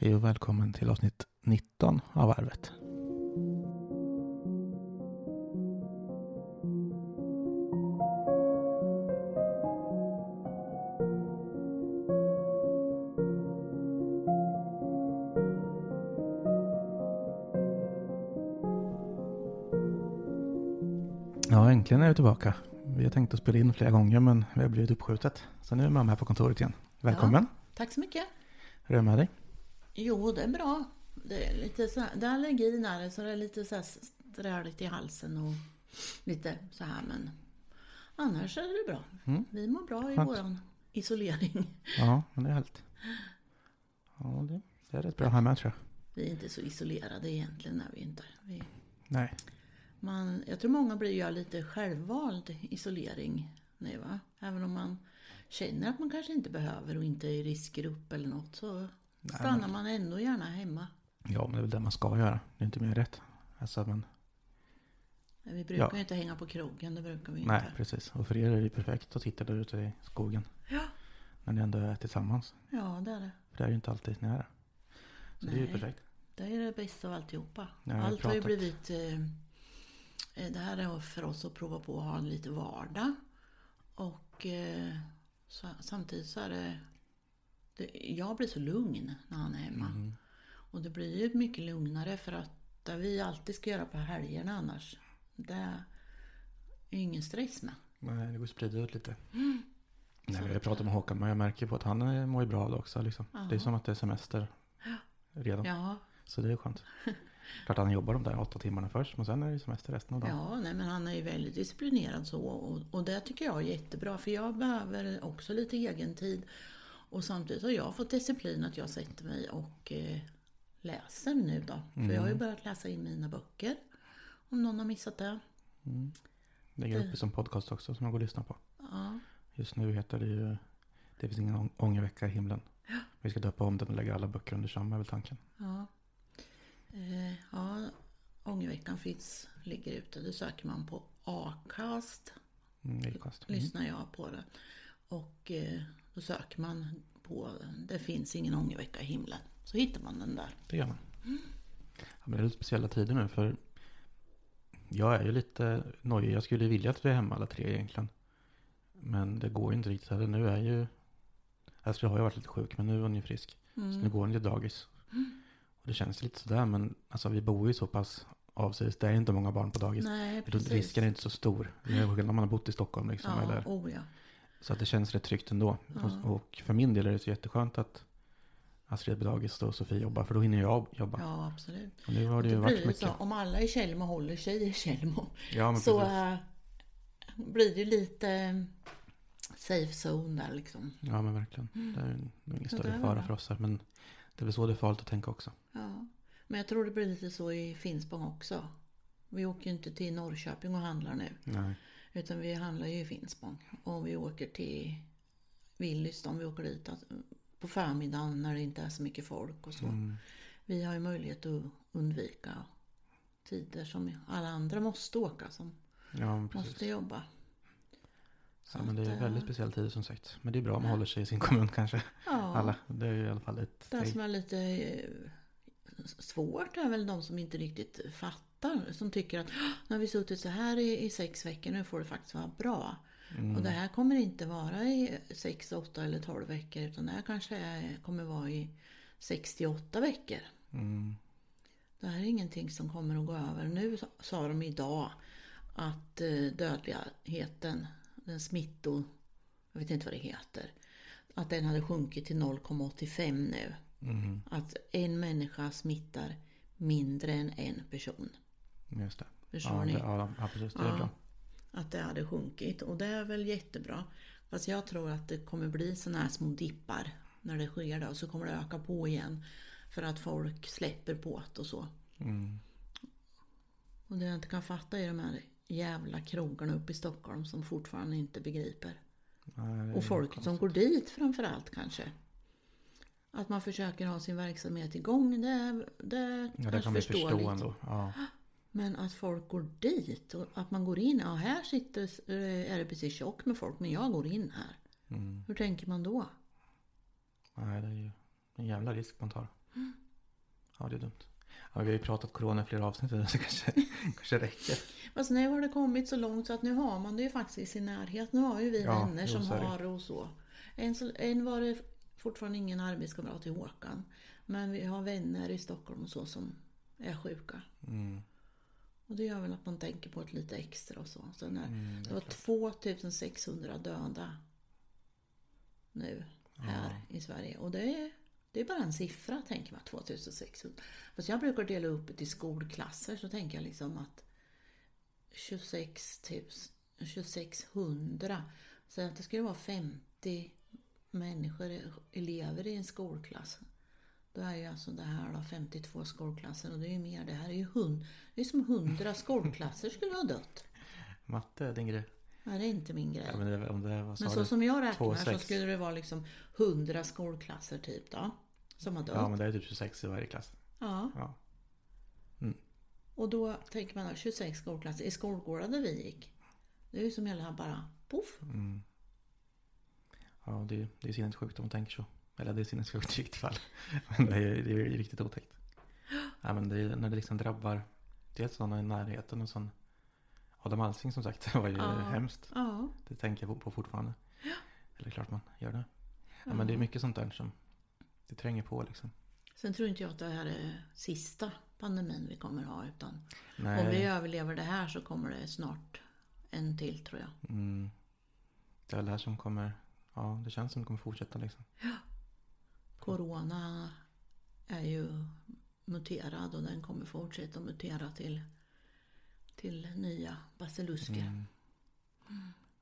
Hej och välkommen till avsnitt 19 av Arvet. Ja, äntligen är vi tillbaka. Vi har tänkt att spela in flera gånger men vi har blivit uppskjutet. Så nu är mamma här på kontoret igen. Välkommen! Tack så mycket. Hur är det med dig? Jo, det är bra. Det är lite så här, det är allergin här, så det är lite så här sträligt i halsen och lite så här, men annars är det bra. Mm. Vi mår bra i Skönt. våran isolering. Ja, men det är helt... Ja, det, det är rätt bra här med tror jag. Vi är inte så isolerade egentligen, är vi inte. Vi, Nej. man, jag tror många blir ju lite självvald isolering nu, va? Även om man känner att man kanske inte behöver och inte är i riskgrupp eller något så stannar man ändå gärna hemma. Ja, men det är väl det man ska göra. Det är inte mer rätt. Alltså, men... Vi brukar Ja. ju inte hänga på krogen, det brukar vi Nej, inte. precis. Och för er är det perfekt att sitta där ute i skogen. Ja. När ni ändå är tillsammans. Ja, det är det. För det är ju inte alltid ni är det. Så det är ju Nej. perfekt. Det är det bästa av alltihopa. Ja, Allt har ju blivit... Eh, eh, det här är för oss att prova på att ha en lite vardag. Och eh, så, samtidigt så är det... Jag blir så lugn när han är hemma. Mm. Och det blir ju mycket lugnare för att det vi alltid ska göra på helgerna annars. Det är ju ingen stress med. Nej, det går att sprida ut lite. Mm. Nej, vi har pratat med Håkan, men jag märker på att han mår ju bra av det också. Liksom. Det är som att det är semester redan. Ja, Så det är skönt. Klart han jobbar de där åtta timmarna först, men sen är det semester resten av dagen. Ja, nej, men han är ju väldigt disciplinerad så och, och det tycker jag är jättebra för jag behöver också lite egen tid. Och samtidigt har jag fått disciplin att jag sätter mig och eh, läser nu då. För jag har ju börjat läsa in mina böcker. Om någon har missat det. Mm. Lägger upp det som podcast också som man går och lyssnar på. Ja, Just nu heter det ju Det finns ingen ång- ångervecka i himlen. Vi ska döpa om den och lägga alla böcker under samma är väl tanken. ja. Eh, ja, Ångerveckan finns, ligger ute. Det söker man på Acast. Mm, kast. Mm. Lyssnar jag på det. Och eh, då söker man på Det finns ingen ångervecka i himlen. Så hittar man den där. Det gör man. Ja, men det är lite speciella tider nu för jag är ju lite nojig. Jag skulle vilja att vi är hemma alla tre egentligen. Men det går ju inte riktigt heller. Nu är ju Alltså jag har ju varit lite sjuk men nu är hon ju frisk. Så nu går hon till dagis. Och det känns lite sådär men alltså vi bor ju så pass avsides. Det är inte många barn på dagis. Nej, precis. Risken är inte så stor. Det är skillnad om man har bott i Stockholm liksom. Ja, Eller, oh ja. Så att det känns rätt tryggt ändå. Och, och för min del är det så jätteskönt att Astrid på dagis och Sofie jobbar. För då hinner jag jobba. Ja, absolut. Och nu har det ju Då varit det mycket. så, om alla i Tjällmo håller sig i Tjällmo Ja, så äh, blir det lite äh, safe zone där liksom. Ja men verkligen. Det är ju nog ingen det större fara för oss här. Men det är väl så det är farligt att tänka också. Ja. Men jag tror det blir lite så i Finspång också. Vi åker ju inte till Norrköping och handlar nu. Nej. Utan vi handlar ju i Finspång. Och vi åker till Willys om vi åker dit på förmiddagen när det inte är så mycket folk och så. Mm. Vi har ju möjlighet att undvika tider som alla andra måste åka som Ja måste jobba. Så Ja, men det är eh, väldigt speciell tid som sagt. Men det är bra om man håller sig i sin kommun kanske. Ja, Alla. Det är ju i alla fall ett det som är lite eh, svårt är väl de som inte riktigt fattar. Som tycker att "Åh, nu har vi suttit så här i, i sex veckor, nu får det faktiskt vara bra. Mm. Och det här kommer inte vara i sex, åtta eller tolv veckor. Utan det här kanske är, kommer vara i 68 veckor. Mm. Det här är ingenting som kommer att gå över. Nu sa- sa de idag att eh, dödligheten, den smitto, jag vet inte vad det heter, att den hade sjunkit till 0,85 nu. Mm. Att en människa smittar mindre än en person. Just det. Förstår Ja, ni? det, ja, ja precis. Det är Ja. bra. Att det hade sjunkit och det är väl jättebra. Fast jag tror att det kommer bli sådana här små dippar när det sker och så kommer det öka på igen. För att folk släpper på det och så. Mm. Och det jag inte kan fatta är de här jävla krogarna uppe i Stockholm som fortfarande inte begriper. Nej, Och folket som går dit framförallt kanske. Att man försöker ha sin verksamhet igång, det, det Ja, det kan vi förstå förståeligt. ändå. Ja. Men att folk går dit och att man går in, ja här sitter, eh, är det precis tjockt med folk men jag går in här. Mm. Hur tänker man då? Nej, det är ju en jävla risk man tar. Ja, det är dumt. Ja, vi har ju pratat corona i flera avsnitt så det kanske, kanske räcker. Fast nu har det kommit så långt så att nu har man det ju faktiskt i sin närhet. Nu har ju vi Ja, vänner som är det. har och så. En, så- en var det fortfarande ingen arbetskamrat till Håkan. Men vi har vänner i Stockholm och så som är sjuka. Mm. Och det gör väl att man tänker på det lite extra och så. så när, Mm, det var 2600 döda nu här i Sverige. Och det är, det är bara en siffra tänker man, 2600. Fast jag brukar dela upp det i skolklasser så tänker jag liksom att 26 000, 2600. Så att det skulle vara 50 människor, elever i en skolklass. Då är ju alltså det här då 52 skolklasser och det är ju mer. Det här är ju hund, det är som 100 skolklasser skulle ha dött. Matte är din grej. Nej, det är inte min grej. Ja, men det, om det, vad sa Men så du? som jag räknar så sex. skulle det vara liksom 100 skolklasser typ då. Som har dött. Ja, men det är typ 26 i varje klass. Ja. Ja. Och då tänker man då 26 skolklasser. I skolgården där vi gick. Det är ju som hela bara poff. Mm. Ja, det, det är sinnessjukt om man tänker så. Eller det är sinnessjukt i vilket fall. Men det är, det är riktigt otäckt. Ja, men det är, när det liksom drabbar dels sådana i närheten och sån Adam Alsing som sagt var ju Ja. hemskt. Ja. Det tänker jag på, fortfarande. Eller klart man gör det. Ja, men det är mycket sånt där som det tränger på liksom. Sen tror inte jag att det här är sista pandemin vi kommer ha. Utan Nej. om vi överlever det här så kommer det snart en till tror jag. Mm. Det är väl det här som kommer, ja det känns som det kommer fortsätta liksom. Corona är ju muterad och den kommer fortsätta mutera till, till nya basilusker. Mm.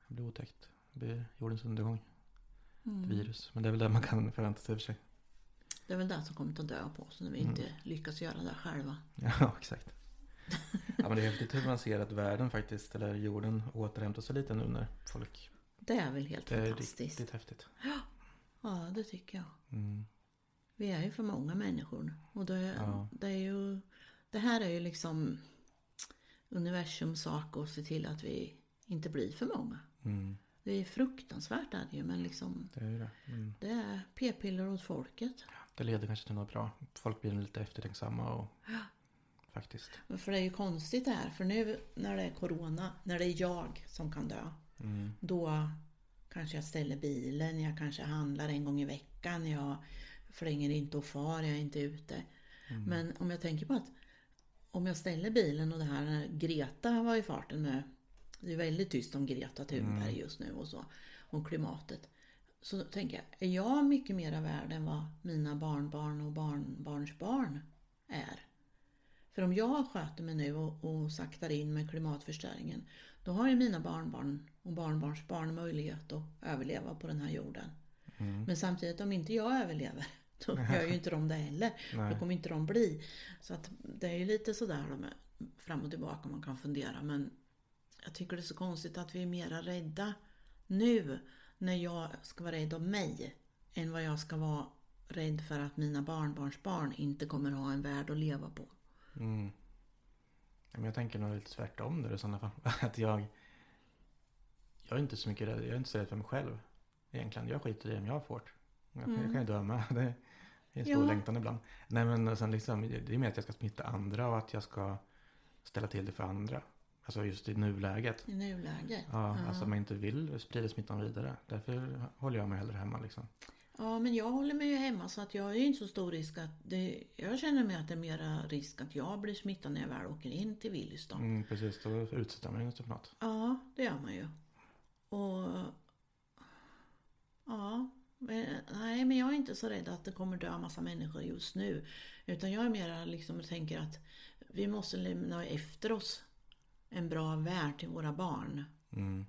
Det blir otäckt. Det blir jordens undergång. Mm. Virus. Men det är väl det man kan förvänta sig i och för sig. Det är väl det som kommer att dö på oss när vi Mm. inte lyckas göra det själva. Ja, exakt. Ja, men det är häftigt hur man ser att världen faktiskt, eller jorden, återhämtar sig lite nu när folk... Det är väl helt Det är fantastiskt. riktigt häftigt. Ja, det tycker jag. Mm. Vi är ju för många människor. Och det, Ja. det är ju... Det här är ju liksom universums sak att se till att vi inte blir för många. Mm. Det är fruktansvärt är det ju, men liksom Det är det. Mm. det är p-piller åt folket. Det leder kanske till något bra. Folk blir lite eftertänksamma och... Faktiskt. Men För det är ju konstigt det här, för nu när det är corona, när det är jag som kan dö, Mm. då kanske jag ställer bilen, jag kanske handlar en gång i veckan, jag flänger inte och far, jag är inte ute. Men om jag tänker på att om jag ställer bilen och det här när Greta var i farten med, det är väldigt tyst om Greta Thunberg just nu och så, om klimatet. Så tänker jag, är jag mycket mera värd än vad mina barnbarn och barnbarnsbarn är? För om jag sköter mig nu och, och saktar in med klimatförstöringen, då har ju mina barnbarn och barnbarnsbarn möjlighet att överleva på den här jorden. Mm. Men samtidigt om inte jag överlever, då gör ju inte de det heller. Nej. Då kommer inte de bli. Så att det är ju lite sådär med fram och tillbaka man kan fundera. Men jag tycker det är så konstigt att vi är mera rädda nu när jag ska vara rädd om mig än vad jag ska vara rädd för att mina barnbarnsbarn inte kommer ha en värld att leva på. Mm. Men jag tänker nog lite tvärtom där i sådana fall. Att jag... Jag är inte så mycket rädd. Jag är inte så rädd för mig själv. Egentligen. Jag skiter i om jag får det. Jag, kan- jag kan ju dö med. Det är en stor Ja. längtan ibland. Nej men sen liksom. Det är mer att jag ska smitta andra och att jag ska ställa till det för andra. Alltså just i nuläget. I nuläget. Ja, alltså om jag inte vill sprida smittan vidare. Därför håller jag mig hellre hemma liksom. Ja, men jag håller mig ju hemma så att jag är ju inte så stor risk att det, Jag känner mig att det är mera risk att jag blir smittad när jag väl åker in till Willys då. Mm, precis, då utsätter man sig för något. Ja, det gör man ju. Och... Ja, men, nej men jag är inte så rädd att det kommer dö massa människor just nu. Utan jag är mera liksom tänker att vi måste lämna efter oss en bra värld till våra barn. Mm.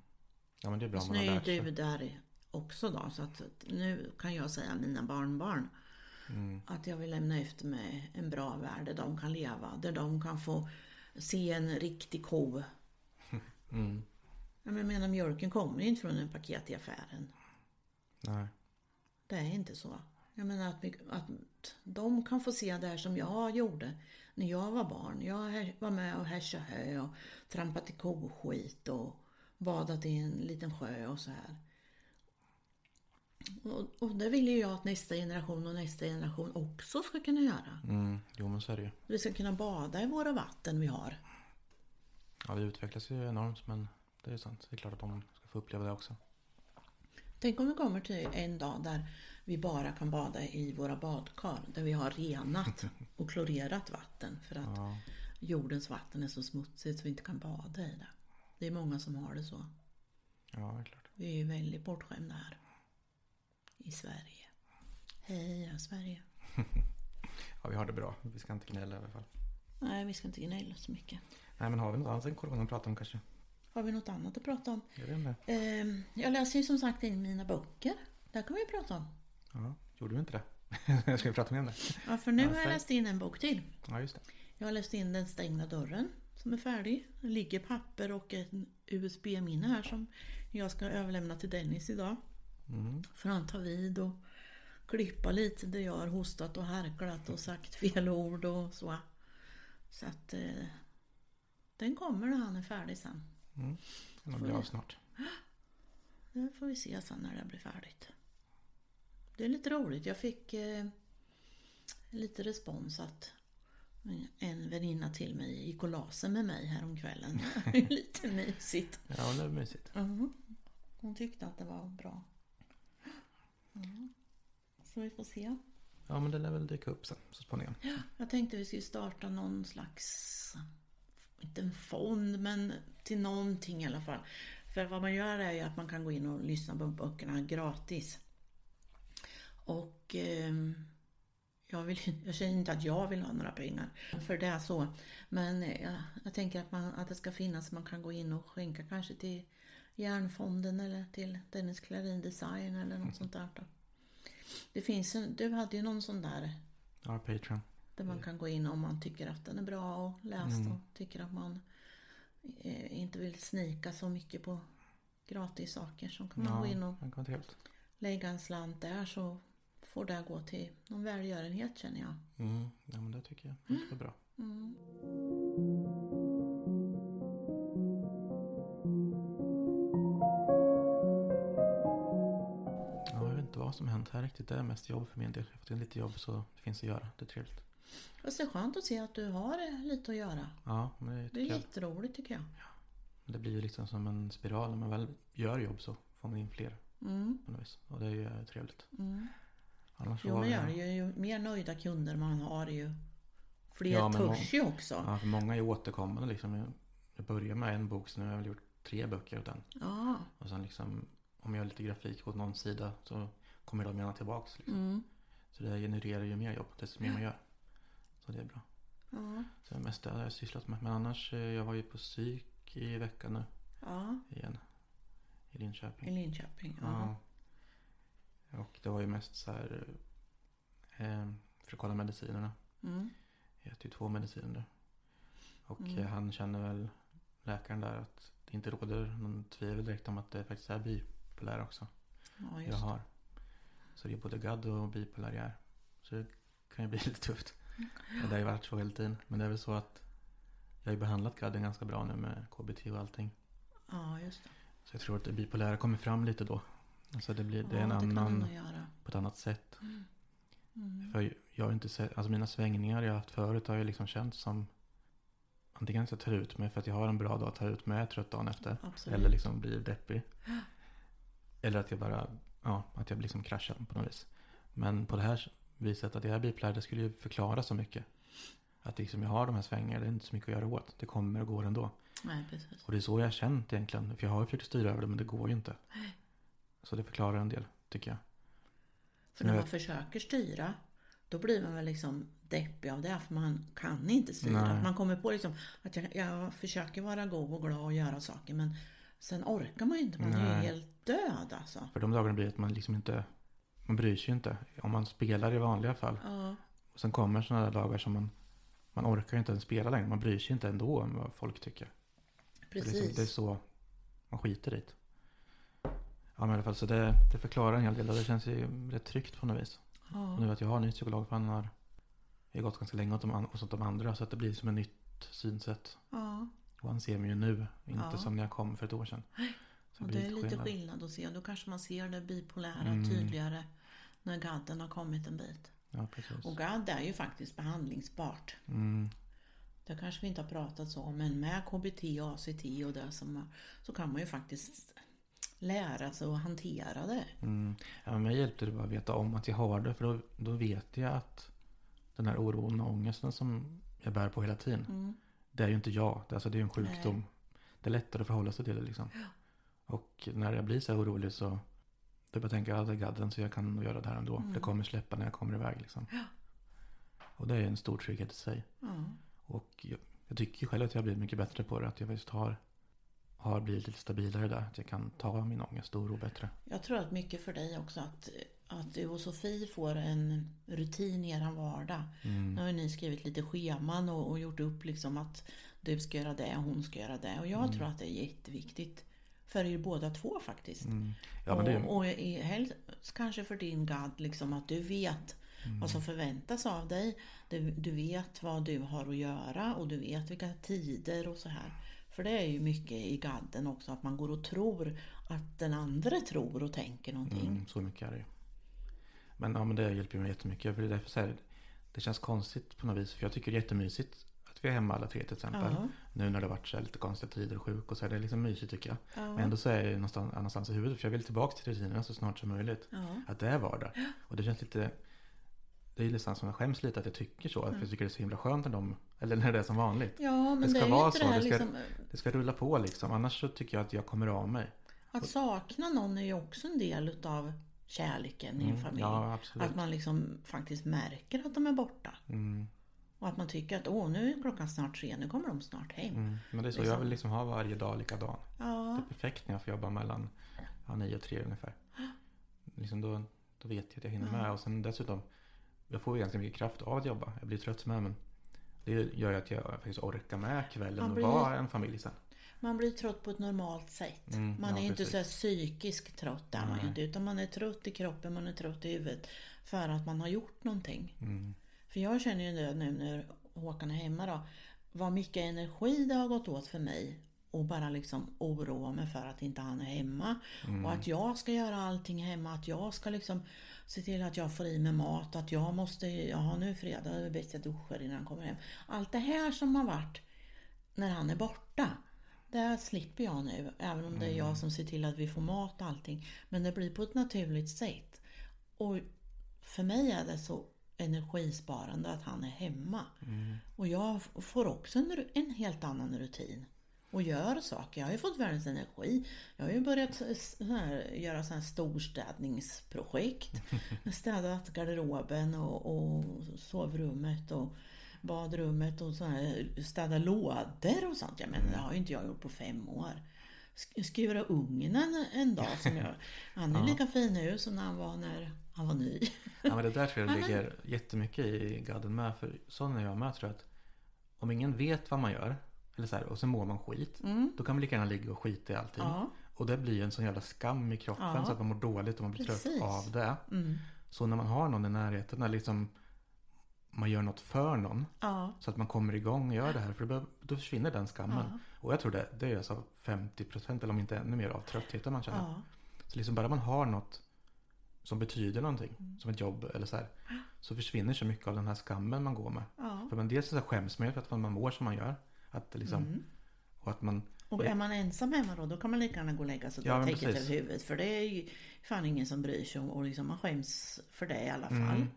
Ja men det är bra man har är lärt ju sig. du där också då. Så att nu kan jag säga mina barnbarn. Mm. Att jag vill lämna efter mig en bra värld där de kan leva. Där de kan få se en riktig ko. Mm. Ja, men Jag menar mjölken kommer inte från en paket i affären. Nej. Det är inte så. Jag menar att, att de kan få se det här som jag gjorde när jag var barn. Jag var med och hässade hö och trampat i koskit och badat i en liten sjö och så här. Och, och det vill ju jag att nästa generation och nästa generation också ska kunna göra. Mm, jo men så är det ju. Vi ska kunna bada i våra vatten vi har. Ja, vi utvecklas ju enormt men det är ju sant. Det är klart att de ska få uppleva det också. Tänk om vi kommer till en dag där vi bara kan bada i våra badkar. Där vi har renat och klorerat vatten. För att Ja, jordens vatten är så smutsigt så vi inte kan bada i det. Det är många som har det så. ja det är klart. Vi är ju väldigt bortskämda här. I Sverige. Heja Sverige. Ja, vi har det bra. Vi ska inte gnälla i alla fall. Nej, vi ska inte gnälla så mycket. Nej, men har vi något annat än corona att prata om kanske? Har vi något annat att prata om? Jag vet inte. Ehm, Jag läser ju som sagt in mina böcker. Där kan vi prata om. Ja, gjorde vi inte det? ska vi prata mer om det? Ja, för nu Ja, har jag läst in en bok till. Ja, just det. Jag har läst in Den stängda dörren som är färdig. Det ligger papper och en USB-minne här som jag ska överlämna till Dennis idag. Mm. För han tar vid och klippa lite där jag har hostat och harklat och sagt fel ord och så. Så att eh, den kommer när han är färdig sen. Mm. Den blir av snart. Det får vi se sen när det blir färdigt. Det är lite roligt. Jag fick eh, lite respons att en väninna till mig gick och la sig med mig häromkvällen. Det är lite mysigt. Ja, det är mysigt. Mhm. Hon tyckte att det var bra. Ja. Så vi får se. Ja, men det lär väl dyka upp sen så småningom. Jag tänkte vi skulle starta någon slags, inte en fond, men till någonting i alla fall. För vad man gör är ju att man kan gå in och lyssna på böckerna gratis. Och ehm, jag, vill, jag känner inte att jag vill ha några pengar för det är så. Men eh, jag, jag tänker att, man, att det ska finnas, man kan gå in och skänka kanske till Järnfonden eller till Dennis Klarin Design eller något sånt där. Då. Det finns en, du hade ju någon sån där Ja, Patreon. där man kan gå in om man tycker att den är bra och läst och tycker att man eh, inte vill snika så mycket på gratis saker. Så kan man Ja, gå in och lägga en slant där så får det gå till någon välgörenhet känner jag. Mm. Ja, men det tycker jag. Det ska vara bra. Mm. Som har hänt här riktigt. Det är mest jobb för min del. Jag har fått in lite jobb så det finns att göra. Det är trevligt. Det är skönt att se att du har lite att göra. Ja, men det, Det är jätteroligt tycker jag. det blir ju liksom som en spiral. När man väl gör jobb så får man in fler Mm, på något vis. Och det är ju eh, trevligt. mm. Annars så Jo men gör det ju, ju mer nöjda kunder man har ju fler Ja, törs ju också. Ja, för många är återkommande liksom. Jag- Jag börjar med en bok så nu har jag väl gjort tre böcker åt den. Ja. Och sen liksom om jag gör lite grafik åt någon sida så kommer de gärna tillbaks. Liksom. Mm. Så det genererar ju mer jobb desto mer man gör. Så det är bra. Ja. Så det är mest det har jag sysslat med. Men annars, eh, jag var ju på psyk i veckan nu ja. igen. I Linköping. I Linköping. Ja. Ja. Och det var ju mest så här eh, för att kolla medicinerna. Mm. Jag äter ju två mediciner. Och Mm. eh, han känner väl, läkaren där, att det inte råder någon tvivel direkt om att det faktiskt är bipolär också. ja, jag har. Så det är både GAD och bipolär jag är. Så det kan ju bli lite tufft. Och det har ju varit så hela tiden. Men det är väl så att jag har ju behandlat GADen ganska bra nu med KBT och allting. Ja, just det. Så jag tror att det bipolära kommer fram lite då. Alltså det blir, det är en det annan, på ett annat sätt. Mm. För jag har inte sett, alltså mina svängningar jag har haft förut har ju liksom känts som Antingen att jag tar ut mig för att jag har en bra dag, tar ut mig, är trött dagen efter. Absolut. Eller liksom blir deppig. Eller att jag bara, ja, att jag liksom kraschar på något vis. Men på det här viset att jag är bipolär, det skulle ju förklara så mycket. Att liksom jag har de här svängningarna, det är inte så mycket att göra åt. Det kommer och går ändå. Nej, precis. Och det är så jag har känt egentligen. För jag har ju försökt styra över det, men det går ju inte. Så det förklarar en del, tycker jag. För när man vet- försöker styra, då blir man väl liksom deppig av det, för man kan inte styra. Nej. Man kommer på liksom att jag, jag försöker vara god och glad och göra saker, men sen orkar man ju inte. Man är Nej. helt död alltså. För de dagarna blir det att man liksom inte, man bryr sig ju inte. Om man spelar i vanliga fall. Ja, Och sen kommer sådana där dagar som man, man orkar ju inte ens spela längre. Man bryr sig inte ändå om vad folk tycker. Det är, precis. det är så man skiter i det. Ja men i alla fall så det, det förklarar en hel del och det känns ju rätt tryggt på något vis. Och Ja, nu att jag har en ny psykolog för han har jag har gått ganska länge åt de, åt de andra så att det blir som ett nytt synsätt. ja, Han ser mig ju nu, inte Ja. som när jag kom för ett år sedan. Så Och det är lite skillnad att se. Då kanske man ser det bipolära Mm. tydligare när gadden har kommit en bit. Ja. Och gadd är ju faktiskt behandlingsbart. Mm. Det kanske vi inte har pratat så om, men med KBT och ACT och det som så kan man ju faktiskt lära sig att hantera det. Mm. Ja, men mig hjälpte det bara att veta om att jag har det. För då, då vet jag att den här oron och ångesten som jag bär på hela tiden. Mm. Det är ju inte jag. Det, alltså, det är en sjukdom. Det är lättare att förhålla sig till det liksom. Och när jag blir så här orolig så då tänker jag att det är gadden så jag kan nog göra det här ändå. Mm. Det kommer släppa när jag kommer iväg liksom. Och det är en stor trygghet i sig. Ja. Och jag, jag tycker själv att jag har blivit mycket bättre på det. Att jag faktiskt har, har blivit lite stabilare där. Att jag kan ta min ångest och oro bättre. Jag tror att mycket för dig också att, att du och Sofie får en rutin i er vardag. Mm. Nu har ju ni skrivit lite scheman och, och gjort upp liksom att du ska göra det och hon ska göra det. Och jag tror att det är jätteviktigt för er båda två faktiskt. Mm. Ja, men det och, och i, helst kanske för din gadd liksom att du vet Mm. vad som förväntas av dig. Du, du vet vad du har att göra och du vet vilka tider och så här. För det är ju mycket i gadden också att man går och tror att den andra tror och tänker någonting. mm, så mycket är det. Men, ja, men det hjälper mig jättemycket. För det är därför så här, det känns konstigt på något vis. För jag tycker det är jättemysigt att vi är hemma alla tre till exempel. Ja. Nu när det har varit så här lite konstiga tider och sjuk och så är det liksom mysigt tycker jag. Ja. Men ändå så är jag någonstans, någonstans i huvudet. För jag vill tillbaka till rutinerna så snart som möjligt. Ja. Att det är vardag. Och det känns lite Det är nästan som jag skäms lite att jag tycker så. Att jag tycker det är så himla skönt när de Eller när det är som vanligt. Ja, men Det det, ska är ju vara inte så, det här det ska- liksom, Det ska rulla på liksom. Annars så tycker jag att jag kommer av mig. Att sakna någon är ju också en del utav kärleken i en Mm, familj. ja. Att man liksom faktiskt märker att de är borta. Mm, Och att man tycker att åh, nu är klockan snart tre, nu kommer de snart hem. mm. Men det är så. Liksom. Jag vill liksom ha varje dag likadan. Det Ja, är perfekt när jag får jobba mellan ja, nio och tre ungefär. Liksom då, då vet jag att jag hinner med. Och sen dessutom. Jag får ju ganska mycket kraft av att jobba. Jag blir trött med men. Det gör ju att jag faktiskt orkar med kvällen och vara en familj sen. man blir trött på ett normalt sätt. Mm, man ja, är inte precis. så här psykiskt trött där man inte. Utan man är trött i kroppen, man är trött i huvudet. För att man har gjort någonting. Mm. För jag känner ju det nu när Håkan är hemma då. Vad mycket energi det har gått åt för mig. Och bara liksom oroa mig för att inte han är hemma. Mm. Och att jag ska göra allting hemma. Att jag ska liksom se till att jag får i mig mat. Att jag måste, ja nu är fredag, det är bäst jag duschar innan han kommer hem. Allt det här som har varit när han är borta. Det slipper jag nu. Även om det är jag som ser till att vi får mat och allting. Men det blir på ett naturligt sätt. Och för mig är det så energisparande att han är hemma. Och jag får också en, en helt annan rutin. Och gör saker. Jag har ju fått världens energi. Jag har ju börjat så här, göra sådana här storstädningsprojekt. Städat garderoben och, och sovrummet och badrummet och så här, städa lådor och sånt. Jag menar, det har ju inte jag gjort på fem år. Sk- Skura ugnen en dag som jag... Han är lika fin nu som när han var när han var ny. Ja men det där tror jag det ligger jättemycket i gadden med. För sån är jag med tror jag att om ingen vet vad man gör. Eller så här, och så mår man skit. Då kan man lika gärna ligga och skita i allting. Mm. Ja. Och det blir en sån jävla skam i kroppen Ja. så att man mår dåligt och man blir Precis. trött av det. Mm. Så när man har någon i närheten när liksom man gör något för någon. Ja. Så att man kommer igång och gör det här. För då, då försvinner den skammen. Och jag tror det, det är alltså 50% eller om inte ännu mer av tröttheten man känner. Ja. Så liksom bara man har något som betyder någonting. Som ett jobb eller så här. Så försvinner så mycket av den här skammen man går med. Ja. För man dels så skäms man ju för att man mår som man gör. Att liksom, Mm. Och att man... Och är man ensam hemma då, då kan man lika gärna gå och lägga sig och Ja, dra men täcket över huvudet. För det är ju fan ingen som bryr sig om och liksom man skäms för det i alla fall. Mm.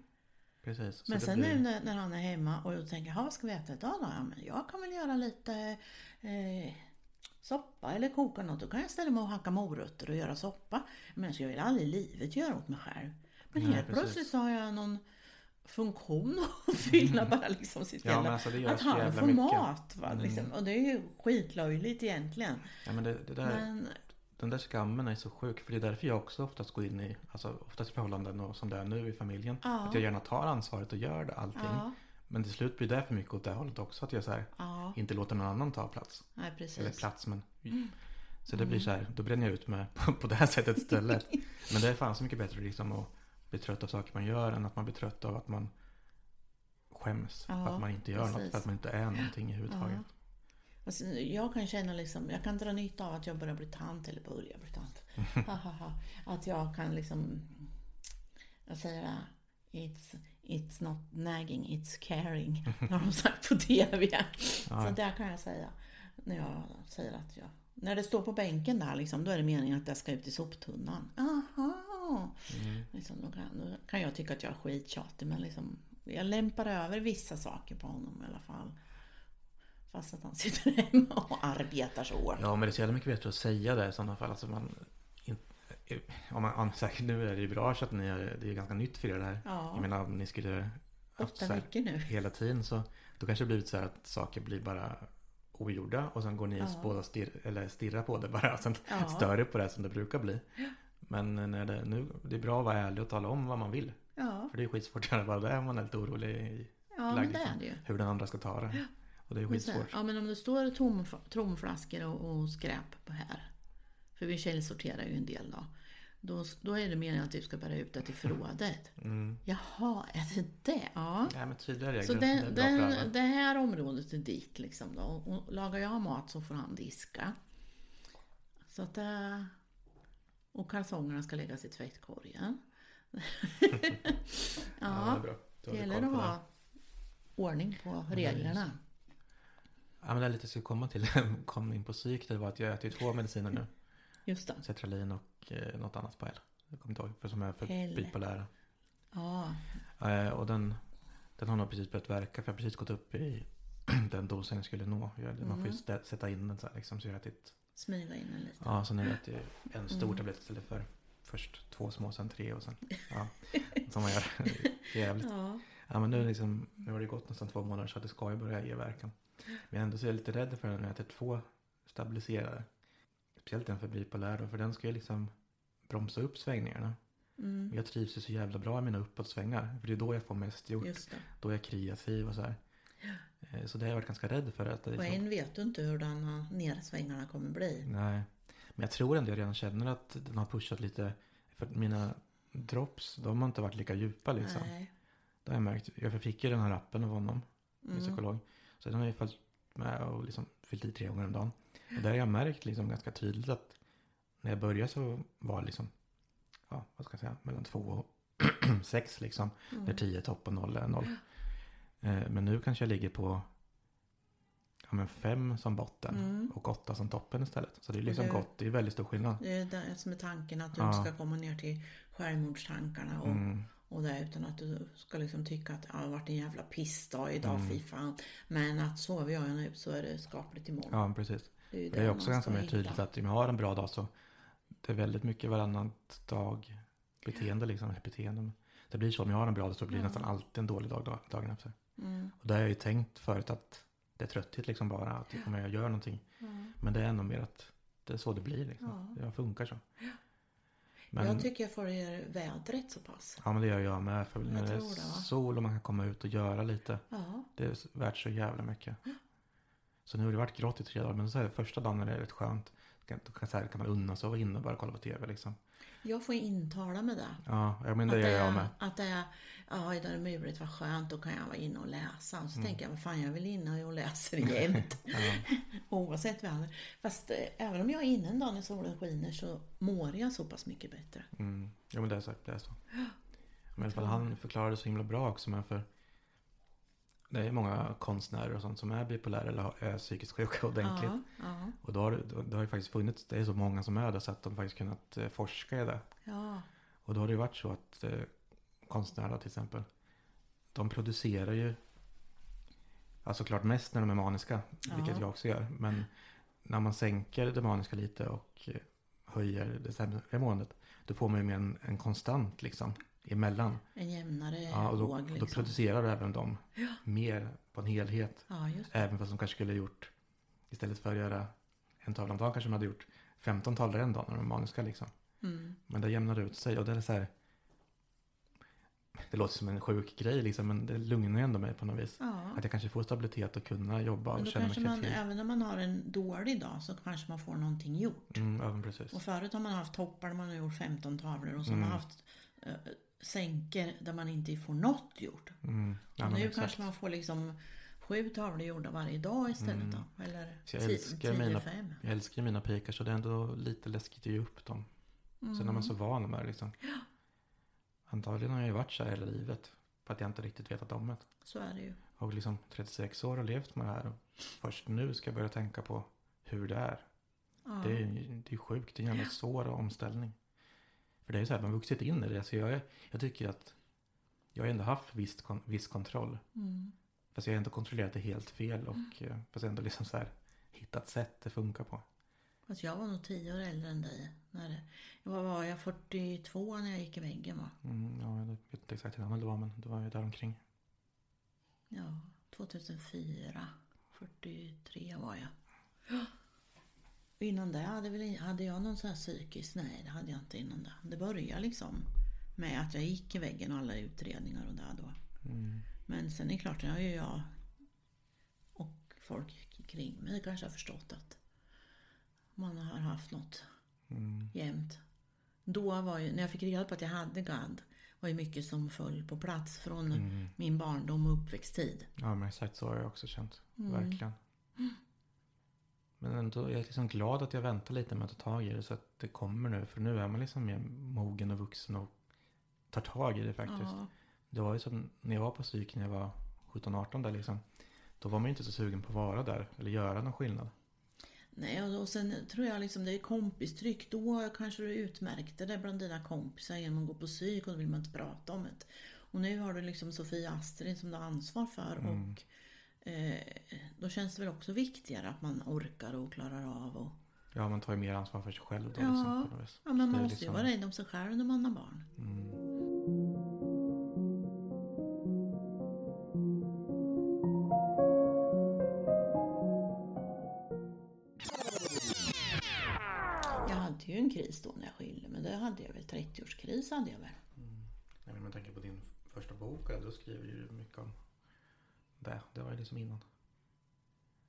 Precis. Så Men sen blir- nu när, när han är hemma och jag tänker, "Ha, vad ska vi äta idag då? Ja, men jag kan väl göra lite eh, soppa eller koka något. Då kan jag ställa mig och hacka morötter och göra soppa. Men jag skulle aldrig i livet göra åt mig själv. Men Nej, helt precis. plötsligt så har jag någon funktion att fylla bara liksom sitt Mm. Ja, jävla- alltså Att så han får mycket. Mm. mat. Va? Liksom. Och det är ju skitlöjligt egentligen. Ja, men det, det där, Men Den där skammen är så sjuk. För det är därför jag också oftast går in i, alltså oftast i förhållanden och som det är nu i familjen. Ja. Att jag gärna tar ansvaret och gör det allting. ja, Men till slut blir det för mycket åt det hållet också. Att jag så här, ja, inte låter någon annan ta plats. nej Eller precis. plats men. Mm. Så det blir så här, då bränner jag ut mig på, på det här sättet istället. men det är fan så mycket bättre liksom att bli trött av saker man gör än att man blir trött av att man skäms. För att man inte gör något, precis. för att man inte är någonting överhuvudtaget. Alltså, jag kan känna liksom, jag kan dra nytta av att jag börjar bli tant, eller börjar bli tant. Att jag kan liksom, jag säger it's, it's not nagging, it's caring. Har de sagt på TV. Så det kan jag säga. När jag säger att jag, när det står på bänken där liksom, då är det meningen att det ska ut i soptunnan. Aha. Mm. Liksom, då, kan, då kan jag tycka att jag är skittjatig men liksom, jag lämpar över vissa saker på honom i alla fall. Fast att han sitter hemma och arbetar så hårt. Ja, men det är så jävla mycket bättre att säga det i sådana fall. Alltså man, in, om man, om, säkert nu är det ju bra så att ni är, det är ganska nytt för er det här. Ja. Jag menar om ni skulle haft så här nu. hela tiden så då kanske det blivit så här att saker blir bara ogjorda och sen går ni Ja. båda stirr, eller stirrar på det bara och sen Ja. stör er på det som det brukar bli. Men när det, nu, det är bra att vara ärlig och tala om vad man vill. Ja, För det är skitsvårt att göra bara det om man är lite orolig i ja men det är det ju. hur den andra ska ta det. Och det är skitsvårt. Ja men om det står tom, tomflaskor och, och skräp på här. För vi källsorterar ju en del då. Då, då är det meningen att vi ska bära ut det till förrådet. Mm. Jaha, är det det? Ja. Nej men tydliga regler. Så det det, alla. det, det här området är ditt liksom då. Och lagar jag mat så får han diska. Så att det... Och kalsongerna ska läggas i tvättkorgen. Ja, det ja, det du gäller att det. ha ordning på reglerna. Ja men det lite jag komma till. kom in på psyk. Det var att jag äter ju två mediciner nu. Just det. Cetralin och eh, något annat på L. Jag kommer inte ihåg. För som är för Hell. bipolära. Ja, Eh, och den, den har nog precis börjat verka. För jag har precis gått upp i den dosen jag skulle nå. Jag, Man får ju Mm. stä- sätta in den så här liksom. Så jag har ätit. smila in en lite. Ja så nu äter jag en stor Mm. tablett istället för först två små, sen tre och sen. Ja, som man gör. Jävligt. Ja, Ja men nu, liksom, nu har det gått nästan två månader så att det ska ju börja ge verkan. Men ändå så är jag lite rädd för den när jag äter två stabiliserare. Speciellt den för bipolär för den ska ju liksom bromsa upp svängningarna. mm, Jag trivs ju så jävla bra i mina uppåtsvängar. För det är då jag får mest gjort. Då är jag kreativ och så här. Eh, Så det har jag varit ganska rädd för. Att det Och liksom, än vet du inte hur den här nersvängarna kommer bli. nej. Men jag tror ändå jag redan känner att den har pushat lite. För mina drops, de har inte varit lika djupa liksom. Nej. Det har jag märkt. Jag fick ju den här appen av honom. Min Mm. psykolog. Så den har jag följt med och liksom fyllt i tre gånger om dagen. Och där har jag märkt liksom ganska tydligt att när jag började så var liksom, ja vad ska jag säga, mellan två och sex liksom. Mm. Där tio är topp och noll är noll. Eh, Men nu kanske jag ligger på ja, men fem som botten Mm. och åtta som toppen istället. Så det är liksom Det- gott, det är väldigt stor skillnad. Det är det som är tanken att du Ja. ska komma ner till självmordstankarna och, Mm. Och det utan att du ska liksom tycka att "Ja, det har varit en jävla pissdag idag, Mm. fy fan. Men att sover jag nu så är det skapligt imorgon. Ja, precis. Det är, ju Det är det också ganska ska mer hitta. tydligt att om jag har en bra dag så det är väldigt mycket varannat dag beteende liksom. eller Beteende. Det blir så om jag har en bra dag så blir det Ja. nästan alltid en dålig dag, dag dagen efter. Mm. Och där har jag ju tänkt förut att det är trötthet liksom bara att om jag gör någonting. Ja. Men det är ändå mer att det är så det blir liksom. Ja. Det funkar så. Men, Jag tycker jag följer vädret så pass. ja men det gör jag med. För när det är det, sol och man kan komma ut och göra lite. Ja, Det är värt så jävla mycket. Så nu har det varit grått i tre dagar. Men så är det första dagen är det rätt skönt. Då kan, så här, kan man unna sig att vara inne och bara kolla på tv liksom. Jag får intala med det. Ja, jag menar det att gör jag är, med. att det är, ja idag är det muligt, vad skönt, då kan jag vara inne och läsa. Och så tänker jag, vad fan jag väl inne och läser jämt. Mm. Ja. Oavsett väder. Fast eh, även om jag är inne en dag när solen skiner så mår jag så pass mycket bättre. Mm. Jo men det är så. Det är så. Men i alla fall han förklarade så himla bra också. Men för det är många konstnärer och sånt som är bipolära eller är psykiskt sjuka ordentligt. Ja, ja, Och då har, det- då, det har ju faktiskt funnits, det är så många som är det så att de faktiskt kunnat eh, forska i det. ja, Och då har det ju varit så att eh, konstnärer till exempel, de producerar ju, ja såklart mest när de är maniska, vilket Ja. jag också gör. Men när man sänker det maniska lite och eh, höjer det sämre måendet, då får man ju mer en, en konstant liksom emellan. en jämnare Ja, och då, våg då liksom. producerar även de mer på en helhet. Ja. Även fast de kanske skulle ha gjort, istället för att göra en tavla om dagen kanske de hade gjort 15 tavlor en dag när de är maniska liksom. Mm. Men det jämnar ut sig och det är så här. Det låter som en sjuk grej liksom men det lugnar ju ändå mig på något vis. Ja. Att jag kanske får stabilitet och kunna jobba Men och då känna mig kreativ. även om man har en dålig dag så kanske man får någonting gjort. Mm, ja, precis. Och förut har man haft toppar man har gjort 15 tavlor och så Mm. har man haft sänkor där man inte får något gjort. Mm, ja, nu exakt. kanske man får liksom sju tavlor gjorda varje dag istället då? Eller Mm. Så jag älskar tio, mina- fem? Jag älskar mina pikar så det är ändå lite läskigt att ge upp dem. Mm. Sen är man så van med det liksom. Antagligen har jag ju varit så här hela livet. För att jag inte riktigt vetat om det. Så är det ju. Och liksom 36 år har levt med det här. Och först nu ska jag börja tänka på hur det är. Ja. Det är det är sjukt. Det är en jävla svår omställning. För det är ju så här, man har vuxit in i det. Så jag, jag tycker att jag har ändå haft viss, kon- viss kontroll. Mm. Fast jag har ändå kontrollerat det helt fel. Och eh, fast ändå liksom så här hittat sätt det funkar på. Fast jag var nog tio år äldre än dig. När, vad var jag? 42 när jag gick i väggen va? Mm, ja, jag vet inte exakt hur gammal du var men det var ju där omkring. Ja, 2004. 43 var jag. Innan det hade, väl, hade jag någon sån här psykisk... Nej, det hade jag inte innan det. Det började liksom med att jag gick i väggen och alla utredningar och där då. Mm. Men sen är det klart, det har ju jag och folk kring mig kanske har förstått att man har haft något Mm. jämt. Då var ju, när jag fick reda på att jag hade GAD, var ju mycket som föll på plats från Mm. min barndom och uppväxttid. Ja men exakt så har jag också känt. Mm. Verkligen. Men ändå är jag liksom glad att jag väntar lite med att ta tag i det så att det kommer nu. För nu är man liksom mer mogen och vuxen och tar tag i det faktiskt. Ja, Det var ju som när jag var på psyk när jag var 17-18 där liksom. Då var man ju inte så sugen på att vara där eller göra någon skillnad. nej, och, sen tror jag liksom det är kompistryck. Då kanske du utmärkte det bland dina kompisar genom att gå på psyk och då vill man inte prata om det. Och nu har du liksom Sofia Astrid som du har ansvar för Mm. och då känns det väl också viktigare att man orkar och klarar av och Ja man tar ju mer ansvar för sig själv då. Ja. Liksom. Ja, men man måste ju liksom- vara rädd om sig själv när man har barn. Mm. Jag hade ju en kris då när jag skilde men det hade jag väl. 30-årskris hade jag väl. Nej, men jag tänker på din första bok. Då skriver ju mycket om det. Det var ju liksom innan.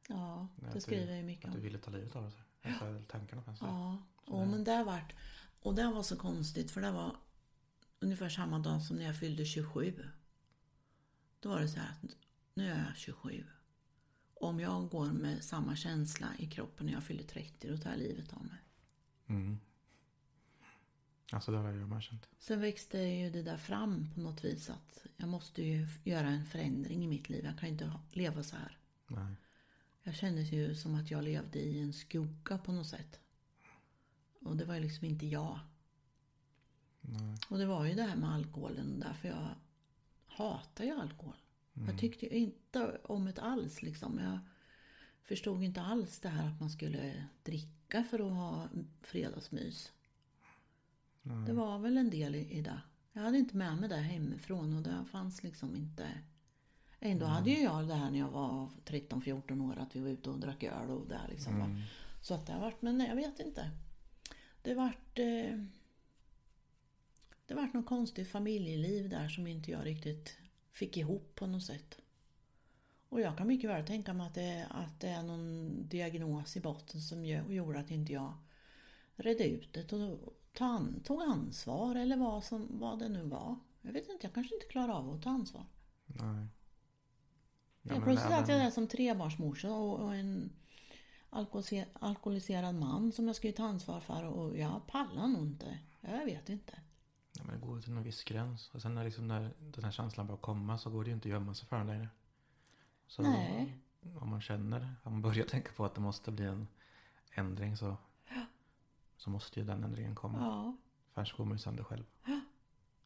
Ja, det att skriver du- jag ju mycket Att du om. ville ta livet av sig. Alltså tankarna en. så. Ja, och det- men det vart... Och det var så konstigt för det var ungefär samma dag som när jag fyllde 27. Då var det så här att nu är jag 27. Om jag går med samma känsla i kroppen när jag fyller 30 då tar jag livet av mig. Mm. Alltså det har jag med känt. Sen växte ju det där fram på något vis att jag måste ju göra en förändring i mitt liv. Jag kan inte ha- leva så här. Nej. Jag kände ju som att jag levde i en skugga på något sätt. Och det var ju liksom inte jag. Nej. Och det var ju det här med alkoholen. Därför jag hatar ju alkohol. Mm. Jag tyckte ju inte om det alls liksom. Jag förstod inte alls det här att man skulle dricka för att ha fredagsmys. Nej. Det var väl en del i, i det. Jag hade inte med mig det hemifrån och det fanns liksom inte... Ändå hade ju jag det här när jag var 13-14 år att vi var ute och drack öl och där liksom. Mm. Så att det har varit, men jag vet inte. Det vart... Eh, det vart något konstigt familjeliv där som inte jag riktigt fick ihop på något sätt. Och jag kan mycket väl tänka mig att det, att det är någon diagnos i botten som gör, gjorde att inte jag redde ut det och ta an, tog ansvar eller vad, som, vad det nu var. Jag vet inte, jag kanske inte klarar av att ta ansvar. Nej. Ja, jag plötsligt satt jag där som trebarnsmorsa och, och en alkoholise- alkoholiserad man som jag skulle ta ansvar för och jag pallar nog inte. Jag vet inte. Ja, men det går till en viss gräns. Och sen när, liksom när den här känslan börjar komma så går det ju inte att gömma sig för den längre. Så Nej. om man känner, om man börjar tänka på att det måste bli en ändring så, så måste ju den ändringen komma. Ja. För annars går man ju sönder själv.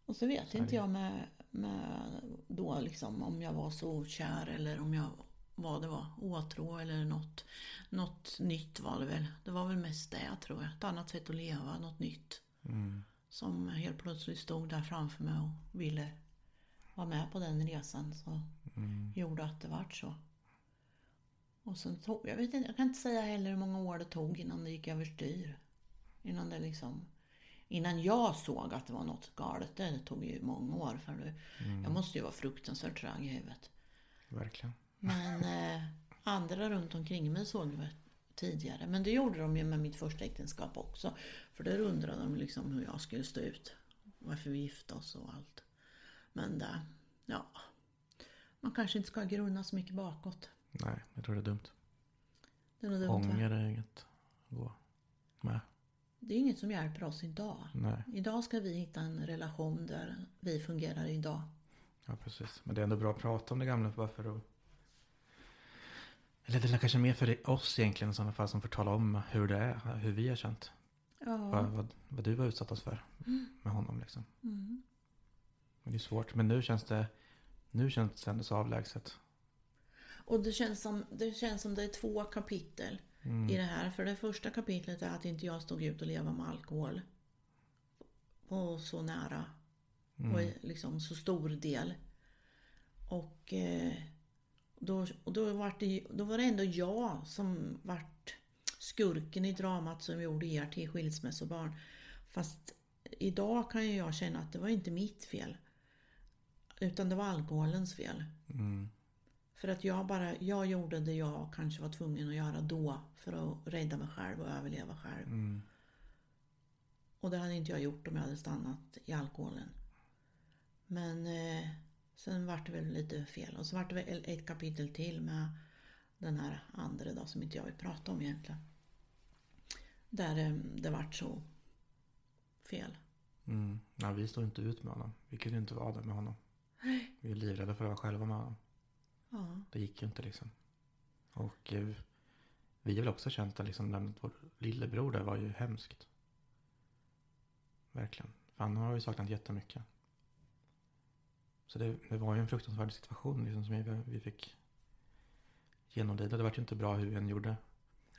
Och så vet Så inte jag med, med då liksom om jag var så kär eller om jag vad det var, åtrå eller något, något nytt var det väl. Det var väl mest det tror jag. Ett annat sätt att leva, något nytt. Mm. Som helt plötsligt stod där framför mig och ville vara med på den resan. Så Mm. gjorde att det vart så. Och sen tog, jag vet inte, jag kan inte säga heller hur många år det tog innan det gick överstyr. Innan det liksom, innan jag såg att det var något galet. Det tog ju många år för det. Mm. Jag måste ju vara fruktansvärt trög i huvudet. Verkligen. Men eh, andra runt omkring mig såg det tidigare. Men det gjorde de ju med mitt första äktenskap också. För där undrade de liksom hur jag skulle stå ut. Varför vi gifte oss och allt. Men det, ja. Man kanske inte ska grunna så mycket bakåt. Nej, jag tror det är dumt. Det är nog dumt, va? Ånger är inget att gå med. Det är inget som hjälper oss idag. Nej, Idag ska vi hitta en relation där vi fungerar idag. ja precis. Men det är ändå bra att prata om det gamla bara för att... Eller det är kanske mer för oss egentligen i sådana fall som får tala om hur det är, hur vi har känt. Vad, Ja. vad, vad du har utsatt oss för med honom liksom. Mm. Men det är svårt. Men nu känns det, nu känns det ändå så avlägset. Och det känns, som, det känns som det är två kapitel Mm. i det här. För det första kapitlet är att inte jag stod ut och leva med alkohol. På så nära Mm. och liksom så stor del. Och, eh, då, och då, var det, då var det ändå jag som vart skurken i dramat som gjorde er till skilsmässobarn. Fast idag kan ju jag känna att det var inte mitt fel. Utan det var alkoholens fel. Mm. För att jag bara, jag gjorde det jag kanske var tvungen att göra då för att rädda mig själv och överleva själv. Mm. Och det hade inte jag gjort om jag hade stannat i alkoholen. Men eh, sen vart det väl lite fel. Och så vart det väl ett kapitel till med den här andra då som inte jag vill prata om egentligen. Där eh, det vart så fel. Mm. Ja, vi stod inte ut med honom. Vi kunde inte vara där med honom. Vi är livrädda för att vara själva med honom. Ja, Det gick ju inte liksom. Och eh, vi har väl också känt att liksom, den, vår lillebror där var ju hemskt. Verkligen. För han har ju saknat jättemycket. Så det, det var ju en fruktansvärd situation liksom, som vi, vi fick genomlida. Det var ju inte bra hur vi än gjorde.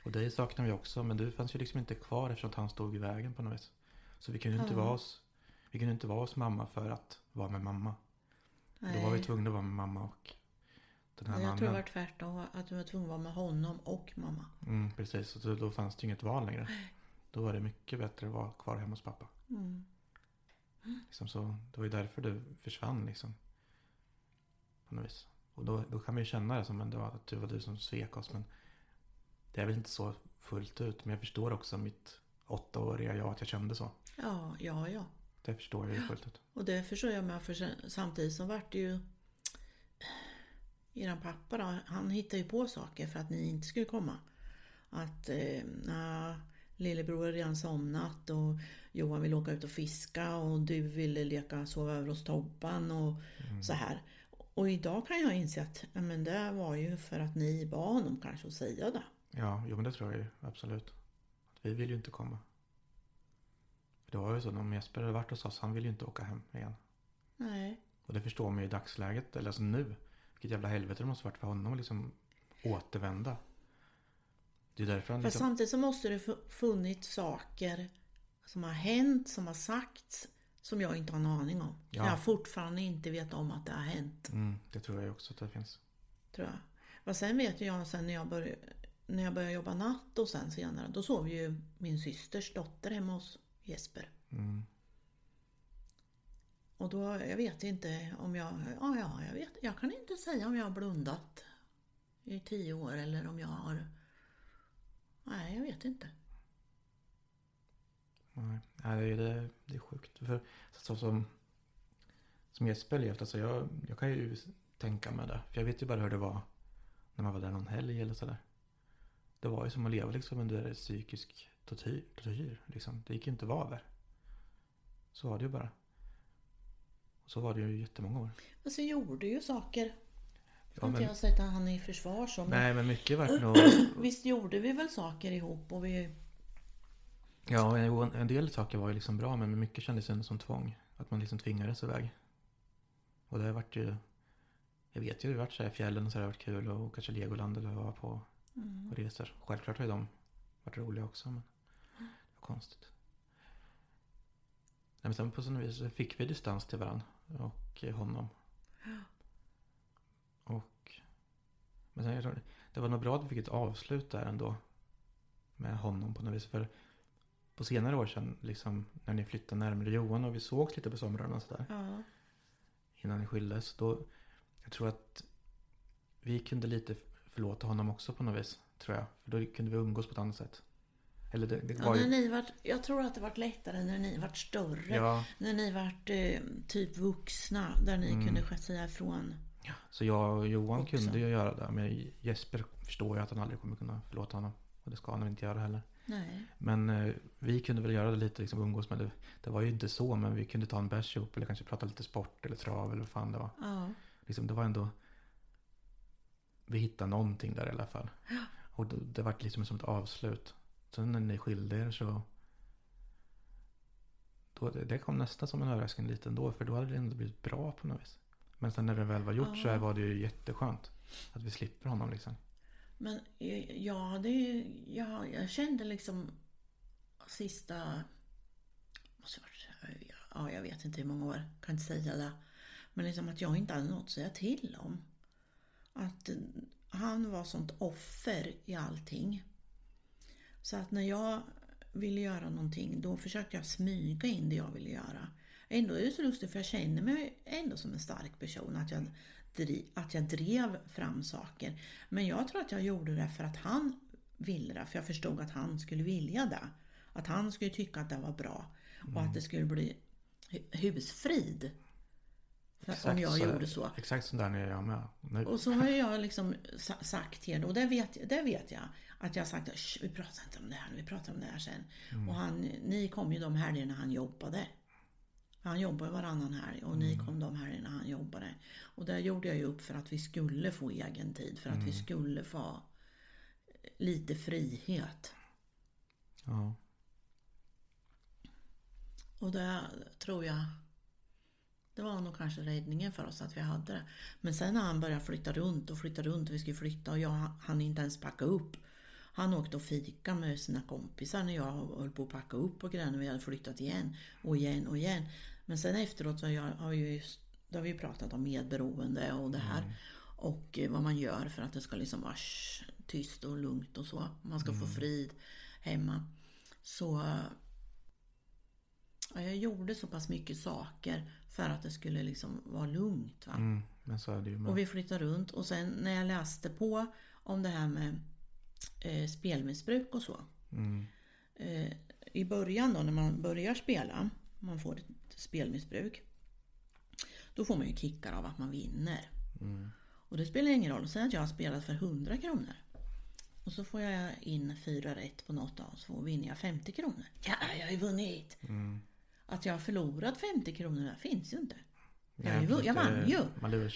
Och dig saknar vi också. Men du fanns ju liksom inte kvar eftersom han stod i vägen på något vis. Så vi kunde ju inte Ja. vara oss. Vi kunde inte vara hos mamma för att vara med mamma. Då var vi nej. tvungna att vara med mamma och den här Jag mannen. tror det var tvärtom. Att du var tvungen att vara med honom och mamma. Mm, precis, och då, då fanns det inget val längre. Då var det mycket bättre att vara kvar hemma hos pappa. Mm. Liksom så, det var ju därför du försvann liksom. På något vis. Och då, då kan man ju känna det som att det var, att det var du som svek oss. Men det är väl inte så fullt ut. Men jag förstår också mitt åttaåriga jag att jag kände så. Ja, ja, ja. Det förstår jag ju fullt ut. Och det förstår jag med. För samtidigt så vart det ju... Eran pappa då, han hittade ju på saker för att ni inte skulle komma. Att eh, na, lillebror har redan somnat och Johan vill åka ut och fiska och du ville leka sova över hos Tobban och så här. Och idag kan jag inse att ja, men det var ju för att ni bad honom kanske att säga det. Ja, jo men det tror jag ju absolut. Att vi vill ju inte komma. För det var ju så, om Jesper hade varit hos oss, han vill ju inte åka hem igen. Nej. Och det förstår man ju i dagsläget, eller alltså nu. Vilket jävla helvete det måste varit för honom att liksom återvända. Det är därför han Fast liksom... samtidigt så måste det fu- funnits saker som har hänt, som har sagts, som jag inte har en aning om. Ja. Jag fortfarande inte vet om att det har hänt, Mm, det tror jag också att det finns. tror jag. Vad sen vet jag sen när jag började, när jag började jobba natt och sen senare, då sov ju min systers dotter hemma hos Jesper. Mm. Och då, jag vet inte om jag, ja, ja, jag vet, jag kan inte säga om jag har blundat i tio år eller om jag har, nej jag vet inte. Nej, Nej, det, är, det, är sjukt. För så som, som Jesper levt, alltså jag, jag kan ju tänka mig det. För jag vet ju bara hur det var när man var där någon helg eller sådär. Det var ju som att leva liksom under psykisk tortyr. tortyr liksom. Det gick ju inte att vara där. Så var det ju bara. Och så var det ju jättemånga år. Men så gjorde ju saker. Ja, har inte men, jag sett att han är i försvar så. Men nej, men mycket vart nog... visst gjorde vi väl saker ihop och vi... Ja, en, en del saker var ju liksom bra, men mycket kändes ändå som tvång. Att man liksom tvingades iväg. Och det vart ju... Jag vet ju, det vart så här i fjällen och så har varit kul åka till Legoland eller vara på Mm. och resor. Självklart har ju de varit roliga också, men det var konstigt. Nej, men sen på sådant vis så fick vi distans till varandra och eh, honom. Och... Men sen, jag tror, det var nog bra att vi fick ett avslut där ändå. Med honom på något vis. För på senare år sedan, liksom, när ni flyttade närmare Johan och vi sågs lite på somrarna och sådär. Ja. Innan ni skildes. Då, jag tror att vi kunde lite förlåta honom också på något vis. Tror jag. För då kunde vi umgås på ett annat sätt. Eller det, det Ja, var när ju... ni vart, jag tror att det vart lättare när ni vart större. Ja, När ni vart eh, typ vuxna. Där ni Mm. kunde säga ifrån. Så jag och Johan Också. kunde ju göra det. Men Jesper förstår ju att han aldrig kommer kunna förlåta honom. Och det ska han inte göra heller. Nej. Men eh, vi kunde väl göra det lite, liksom umgås med det. Det var ju inte så, men vi kunde ta en bärs ihop eller kanske prata lite sport eller trav eller vad fan det var. Ja. Liksom, det var ändå... Vi hittade någonting där i alla fall. Och det, det var liksom som ett avslut. Sen när ni skilde er så... Då, det, kom nästan som en överraskning lite ändå. För då hade det ändå blivit bra på något vis. Men sen när det väl var gjort så Ja. var det ju jätteskönt. Att vi slipper honom liksom. Men ja, det, ja, jag kände liksom sista... Ja, jag vet inte hur många år, kan inte säga det. Men liksom att jag inte hade något att säga till om. Att han var sånt offer i allting. Så att när jag ville göra någonting då försökte jag smyga in det jag ville göra. Ändå är det så lustigt för jag känner mig ändå som en stark person. Att jag, att jag drev fram saker. Men jag tror att jag gjorde det för att han ville det. För jag förstod att han skulle vilja det. Att han skulle tycka att det var bra. Och att det skulle bli hu- husfrid. För om jag gjorde så. Exakt så där är jag med. Nu. Och så har jag liksom sa- sagt till och det vet, det vet jag. Att jag har sagt att vi pratar inte om det här, vi pratar om det här sen. Och han, ni kom ju de helgerna han jobbade. Han jobbade varannan helg och ni kom de helgerna han jobbade. Och där gjorde jag ju upp för att vi skulle få egen tid. För att vi skulle få lite frihet. Ja. Och det tror jag det var nog kanske räddningen för oss att vi hade det. Men sen när han började flytta runt och flytta runt och vi skulle flytta och jag hann inte ens packa upp. Han åkte och fika med sina kompisar när jag höll på att packa upp och grejer när vi hade flyttat igen och igen och igen. Men sen efteråt så har, jag, har, ju, har vi ju pratat om medberoende och det här. Och eh, vad man gör för att det ska liksom vara tyst och lugnt och så. Man ska få frid hemma. Så Ja, jag gjorde så pass mycket saker för att det skulle liksom vara lugnt. Va? Mm, men så är det ju med. Och vi flyttade runt och sen när jag läste på om det här med eh, spelmissbruk och så. Mm, Eh, I början då när man börjar spela, man får ett spelmissbruk. Då får man ju kickar av att man vinner. mm, Och det spelar ingen roll. Säg att jag har spelat för 100 kronor. Och så får jag in fyra rätt på något av så vinner jag 50 kronor. Ja, jag har ju vunnit! mm. Att jag har förlorat 50 kronor där finns ju inte. Nej, jag vann ju.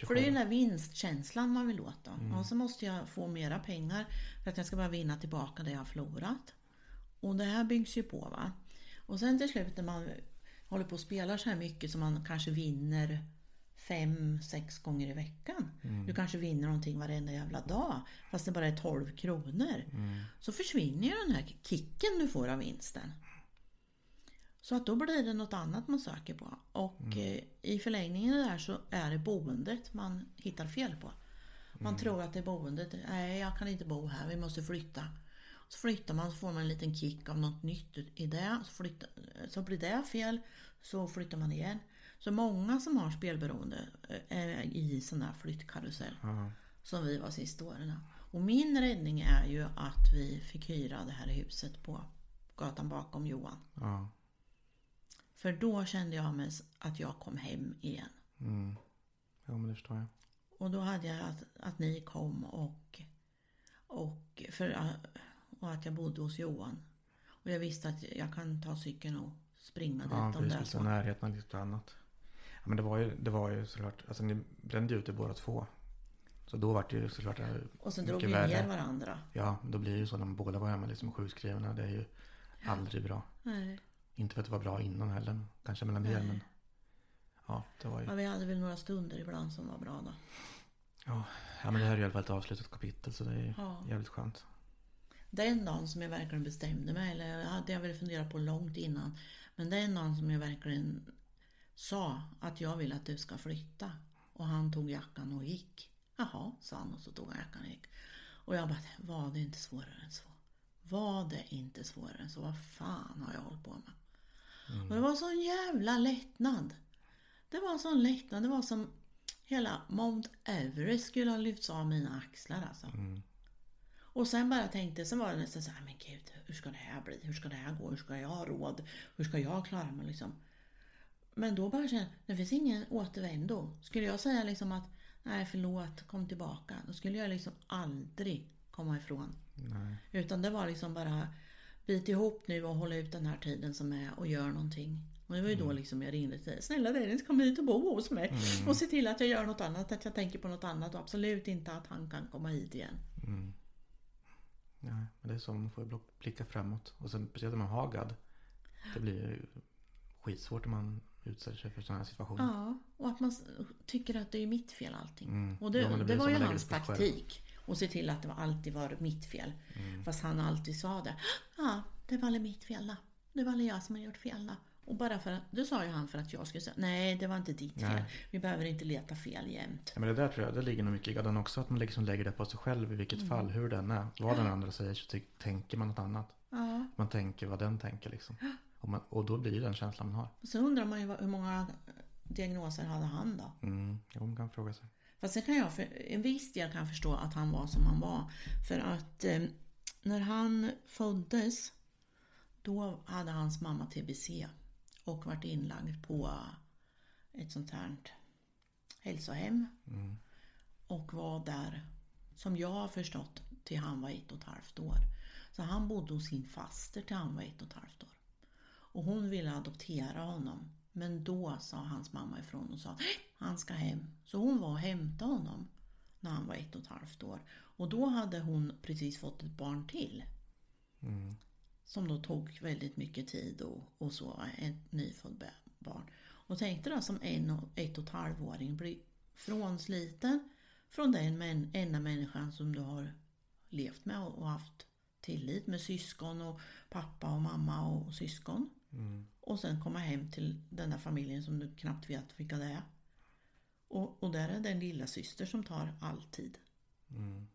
För det är ju den där vinstkänslan man vill åt då. Och så måste jag få mera pengar för att jag ska bara vinna tillbaka det jag har förlorat. Och det här byggs ju på va. Och sen till slut när man håller på och spelar så här mycket som man kanske vinner fem, sex gånger i veckan. Du kanske vinner någonting varenda jävla dag. Fast det bara är 12 kronor. Så försvinner ju den här kicken du får av vinsten. Så att då blir det något annat man söker på. Och eh, i förlängningen där så är det boendet man hittar fel på. Man tror att det är boendet. Nej, jag kan inte bo här. Vi måste flytta. Så flyttar man så får man en liten kick av något nytt i det. Så, flyttar, så blir det fel. Så flyttar man igen. Så många som har spelberoende eh, är i sån här flyttkarusell. Ja, Som vi var sista åren. Och min räddning är ju att vi fick hyra det här huset på gatan bakom Johan. Ja. För då kände jag mig att jag kom hem igen. Mm. Jo, men det förstår jag. Och då hade jag att, att ni kom och, och, för, och att jag bodde hos Johan. Och jag visste att jag kan ta cykeln och springa dit Ja, om det är så. närheten och lite annat. Ja, men det var ju, det var ju såklart, alltså ni brände ju ut det båda två. Så då var det ju såklart här Och sen drog mycket vi värre. ner varandra. Ja, då blir det ju så när båda var hemma liksom sjukskrivna. Det är ju aldrig bra. Nej. Inte för att det var bra innan heller. Kanske mellan er, men ja, det var ju. Ja, vi hade väl några stunder ibland som var bra då. Ja, ja men det här är i alla fall ett avslutat kapitel så det är ju Ja. jävligt skönt. Den dagen som jag verkligen bestämde mig, eller hade jag väl funderat på långt innan. Men den dagen som jag verkligen sa att jag vill att du ska flytta. Och han tog jackan och gick. Jaha, sa han och så tog han jackan och gick. Och jag bara, var det inte svårare än så? Var det inte svårare än så? Vad fan har jag hållit på med? Och det var sån jävla lättnad. Det var sån lättnad. Det var som hela Mount Everest skulle ha lyfts av mina axlar alltså. Mm. Och sen bara tänkte, sen var det nästan så här, men gud, hur ska det här bli? Hur ska det här gå? Hur ska jag ha råd? Hur ska jag klara mig liksom? Men då bara kände det finns ingen återvändo. Skulle jag säga liksom att nej förlåt, kom tillbaka. Då skulle jag liksom aldrig komma ifrån. Nej. Utan det var liksom bara bit ihop nu och hålla ut den här tiden som är och gör någonting. Och det var ju då liksom jag ringde till dig. Snälla Dennis kom hit och bo hos mig. Och se till att jag gör något annat, att jag tänker på något annat och absolut inte att han kan komma hit igen. Mm. Nej, men det är så man får bl- blicka framåt. Och sen speciellt när man har GAD. Det blir ju skitsvårt om man utsätter sig för sådana här situationer. Ja, och att man tycker att det är mitt fel allting. Mm. Och det, Ja, det det, var ju hans taktik. Och se till att det alltid var mitt fel. Mm. Fast han alltid sa det. Ja, det var mitt fel då. Det var jag som har gjort fel då. Och bara för att, det sa ju han för att jag skulle säga nej det var inte ditt fel. Nej. Vi behöver inte leta fel jämt. Ja, men det där tror jag, det ligger nog mycket i GADen också. Att man liksom lägger det på sig själv i vilket Mm. fall, hur den är. Vad den andra säger så tänker man något annat. Ja. Man tänker vad den tänker liksom. Och, man, och då blir det den känslan man har. Och så undrar man ju hur många diagnoser hade han då? Mm. Jo, man kan fråga sig. Fast sen kan jag, för en viss del kan förstå att han var som han var. För att eh, när han föddes då hade hans mamma TBC och varit inlagd på ett sånt här hälsohem. Mm. Och var där, som jag har förstått, till han var ett och ett halvt år. Så han bodde hos sin faster till han var ett och ett halvt år. Och hon ville adoptera honom. Men då sa hans mamma ifrån och sa "Nej, han ska hem. Så hon var och hämtade honom när han var ett och ett halvt år. Och då hade hon precis fått ett barn till. Mm. Som då tog väldigt mycket tid och, och så, ett nyfödd bä- barn. Och tänkte då som en och ett och ett halvåring bli frånsliten från den män, enda människan som du har levt med och och haft tillit med syskon och pappa och mamma och syskon. Mm. Och sen komma hem till den där familjen som du knappt vet vilka det är. Och, och där är det en lilla syster som tar all tid. Mm.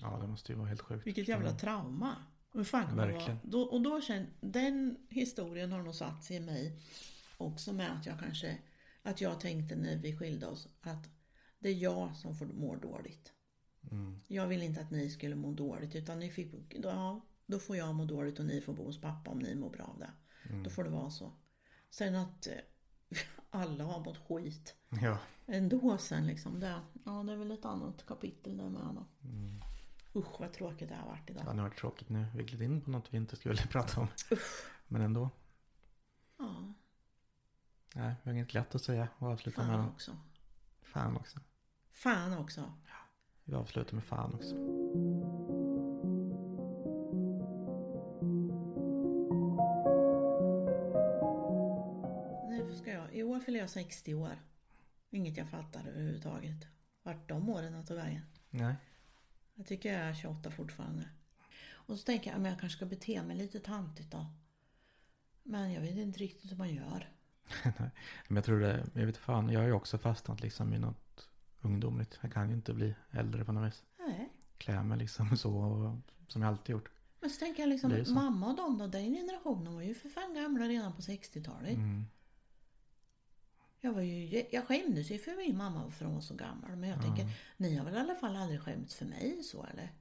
Ja, det måste ju vara helt sjukt. Vilket jävla trauma. Och hur fan kan man vara? Verkligen. Då, och då känner, den historien har nog satt sig i mig också med att jag kanske, att jag tänkte när vi skilde oss att det är jag som får må dåligt. Mm. Jag vill inte att ni skulle må dåligt utan ni fick, då, ja, då får jag må dåligt och ni får bo hos pappa om ni mår bra av det. Mm. Då får det vara så. Sen att eh, alla har mått skit Ja. ändå sen liksom. Det, ja, det är väl ett annat kapitel där med då. Mm. Usch vad tråkigt det har varit idag. Ja, det har varit tråkigt nu. Vi gled in på något vi inte skulle prata om. Men ändå. Ja, Nej, vi har inget lätt att säga och avsluta med. fan också. Fan också. Fan också. Vi avslutar med fan också. Fyller jag 60 år. Inget jag fattar överhuvudtaget. Vart de åren tagit vägen. Nej. Jag tycker jag är 28 fortfarande. Och så tänker jag att jag kanske ska bete mig lite tantigt då. Men jag vet inte riktigt hur man gör. Nej. Men jag tror det, jag vet fan, jag har ju också fastnat liksom i något ungdomligt. Jag kan ju inte bli äldre på något vis. Nej. Klä mig liksom så som jag alltid gjort. Men så tänker jag liksom, mamma och de då, den generationen var ju för fan gamla redan på 60-talet. Mm. Jag, var ju, jag skämdes ju för min mamma för hon var så gammal. Men jag Ja. tänker, ni har väl i alla fall aldrig skämts för mig så eller?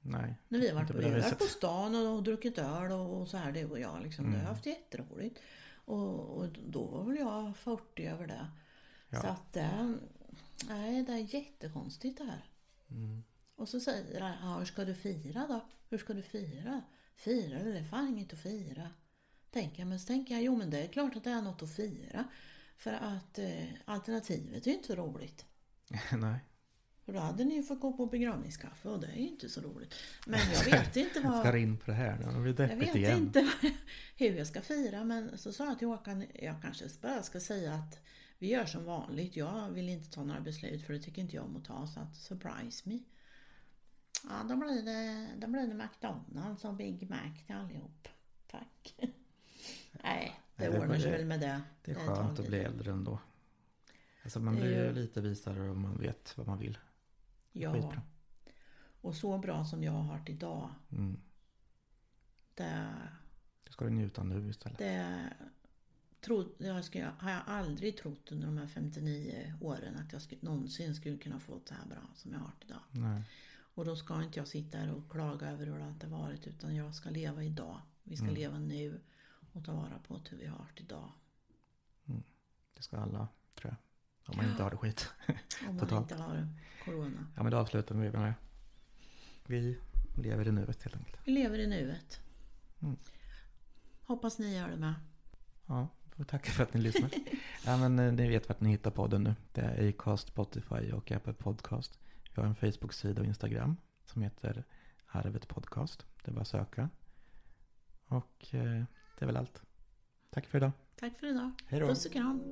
Nej. När vi har varit på, på på stan och, och druckit öl och, och så här, du och jag liksom. Det har Mm. jag haft jätteroligt. Och, och då var väl jag 40 över det. Ja. Så att det, nej, det är jättekonstigt det här. Mm. Och så säger han, ja, hur ska du fira då? Hur ska du fira? Fira? Det är fan inget att fira. Tänker jag, men så tänker jag, jo men det är klart att det är något att fira. För att eh, alternativet är ju inte så roligt. Nej. För då hade ni ju fått gå på begravningskaffe och det är ju inte så roligt. Men jag vet inte Jag vad... ska in på det här nu. Det blir Jag vet igen. inte hur jag ska fira men så sa jag till Håkan, jag kanske bara ska säga att vi gör som vanligt. Jag vill inte ta några beslut för det tycker inte jag om att ta så att surprise me. Ja, då blir det, då blir det McDonalds och Big Mac till allihop. Tack. Nej, det det- ordnar sig det- väl med det. Det är skönt att tid. bli äldre ändå. Alltså man Det blir ju lite visare och man vet vad man vill. Ja. Skitbra. Och så bra som jag har varit idag. Mm. Det, Det ska du njuta nu istället. det tro, jag ska, har jag aldrig trott under de här 59 åren att jag någonsin skulle kunna få det så här bra som jag har det idag. Nej. Och då ska inte jag sitta här och klaga över hur det inte varit utan jag ska leva idag. Vi ska Mm. leva nu och ta vara på hur vi har det idag. Det ska alla, tror jag. Om man inte har det skit. Om man inte har corona. Ja men då avslutar vi med det. Vi lever i nuet helt enkelt. Vi lever i nuet. Mm. Hoppas ni gör det med. Ja, får tacka för att ni lyssnar. ja, men eh, ni vet vart ni hittar podden nu. Det är Acast, Spotify och Apple Podcast. Vi har en Facebook-sida och Instagram som heter Arvet Podcast. Det är bara att söka. Och eh, det är väl allt. Tack för idag. Tack för idag. Hej då. Puss och kram.